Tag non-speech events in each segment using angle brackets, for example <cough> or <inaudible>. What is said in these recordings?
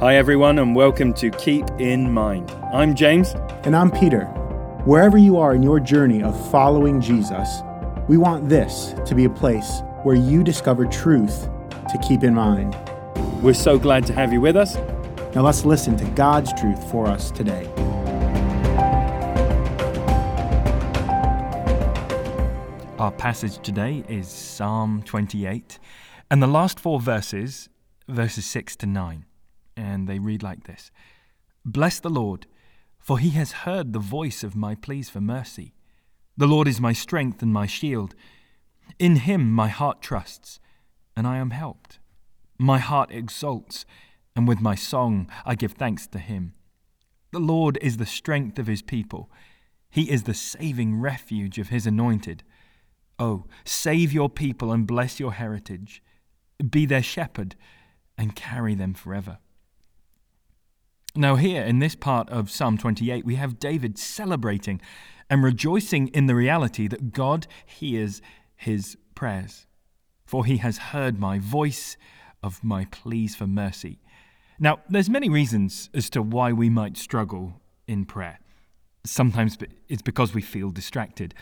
Hi, everyone, and welcome to Keep in Mind. I'm James. And I'm Peter. Wherever you are in your journey of following Jesus, we want this to be a place where you discover truth to keep in mind. We're so glad to have you with us. Now let's listen to God's truth for us today. Our passage today is Psalm 28, and the last four verses, verses 6 to 9, and they read like this Bless the Lord, for he has heard the voice of my pleas for mercy. The Lord is my strength and my shield. In him my heart trusts, and I am helped. My heart exults, and with my song I give thanks to him. The Lord is the strength of his people, he is the saving refuge of his anointed. Oh, save your people and bless your heritage. Be their shepherd and carry them forever. Now, here in this part of Psalm 28, we have David celebrating and rejoicing in the reality that God hears his prayers. For he has heard my voice of my pleas for mercy. Now, there's many reasons as to why we might struggle in prayer. Sometimes it's because we feel distracted.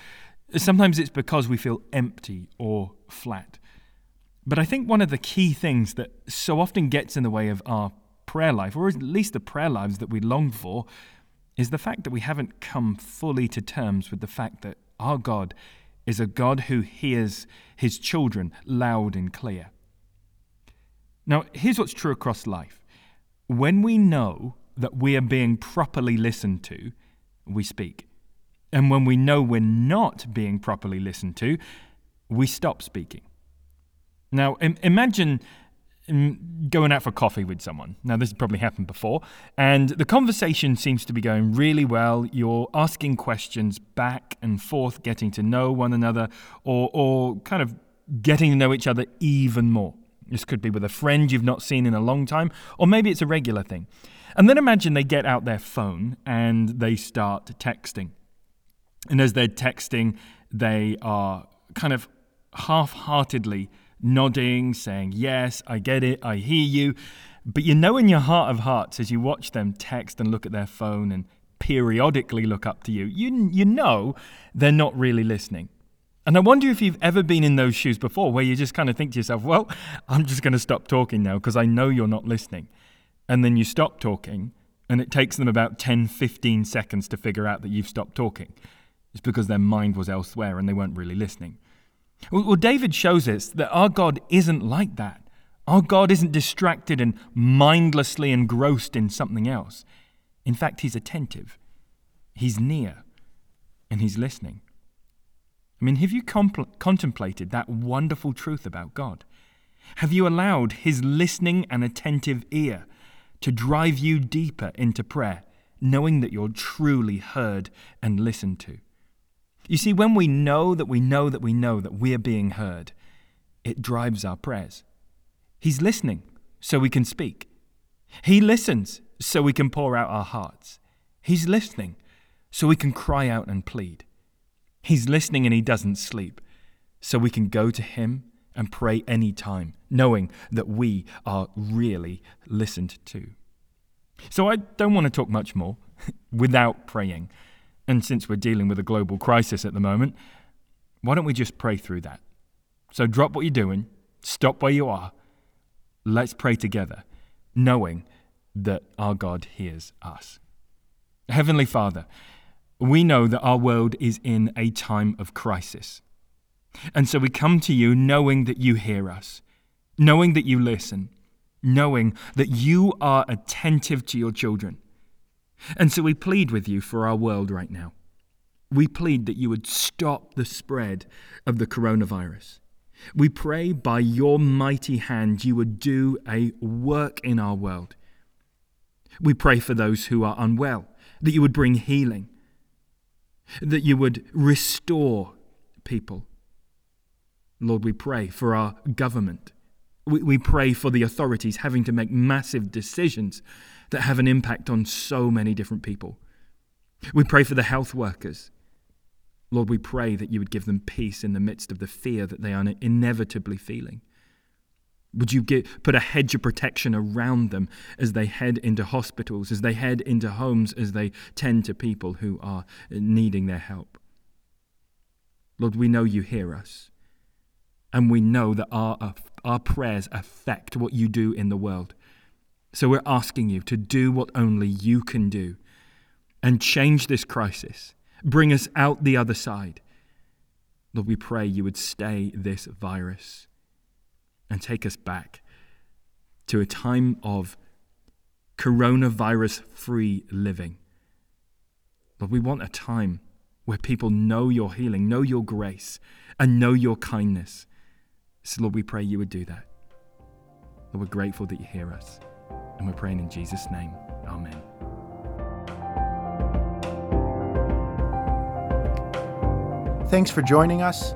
Sometimes it's because we feel empty or flat. But I think one of the key things that so often gets in the way of our prayer life, or at least the prayer lives that we long for, is the fact that we haven't come fully to terms with the fact that our God is a God who hears his children loud and clear. Now, here's what's true across life when we know that we are being properly listened to, we speak. And when we know we're not being properly listened to, we stop speaking. Now, Im- imagine going out for coffee with someone. Now, this has probably happened before, and the conversation seems to be going really well. You're asking questions back and forth, getting to know one another, or, or kind of getting to know each other even more. This could be with a friend you've not seen in a long time, or maybe it's a regular thing. And then imagine they get out their phone and they start texting. And as they're texting, they are kind of half heartedly nodding, saying, Yes, I get it, I hear you. But you know in your heart of hearts, as you watch them text and look at their phone and periodically look up to you, you, you know they're not really listening. And I wonder if you've ever been in those shoes before where you just kind of think to yourself, Well, I'm just going to stop talking now because I know you're not listening. And then you stop talking, and it takes them about 10, 15 seconds to figure out that you've stopped talking. It's because their mind was elsewhere and they weren't really listening. Well, David shows us that our God isn't like that. Our God isn't distracted and mindlessly engrossed in something else. In fact, He's attentive, He's near, and He's listening. I mean, have you compl- contemplated that wonderful truth about God? Have you allowed His listening and attentive ear to drive you deeper into prayer, knowing that you're truly heard and listened to? You see, when we know that we know that we know that we're being heard, it drives our prayers. He's listening so we can speak. He listens so we can pour out our hearts. He's listening so we can cry out and plead. He's listening and he doesn't sleep so we can go to him and pray any time, knowing that we are really listened to. So I don't want to talk much more <laughs> without praying. And since we're dealing with a global crisis at the moment, why don't we just pray through that? So drop what you're doing, stop where you are, let's pray together, knowing that our God hears us. Heavenly Father, we know that our world is in a time of crisis. And so we come to you knowing that you hear us, knowing that you listen, knowing that you are attentive to your children. And so we plead with you for our world right now. We plead that you would stop the spread of the coronavirus. We pray by your mighty hand you would do a work in our world. We pray for those who are unwell, that you would bring healing, that you would restore people. Lord, we pray for our government. We, we pray for the authorities having to make massive decisions that have an impact on so many different people. We pray for the health workers. Lord, we pray that you would give them peace in the midst of the fear that they are inevitably feeling. Would you get, put a hedge of protection around them as they head into hospitals, as they head into homes, as they tend to people who are needing their help? Lord, we know you hear us. And we know that our, our prayers affect what you do in the world. So we're asking you to do what only you can do and change this crisis, bring us out the other side. Lord, we pray you would stay this virus and take us back to a time of coronavirus free living. But we want a time where people know your healing, know your grace, and know your kindness. So, Lord, we pray you would do that. Lord, we're grateful that you hear us, and we're praying in Jesus' name. Amen. Thanks for joining us.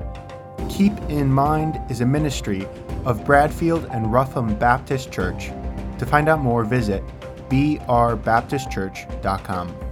Keep in Mind is a ministry of Bradfield and Rougham Baptist Church. To find out more, visit brbaptistchurch.com.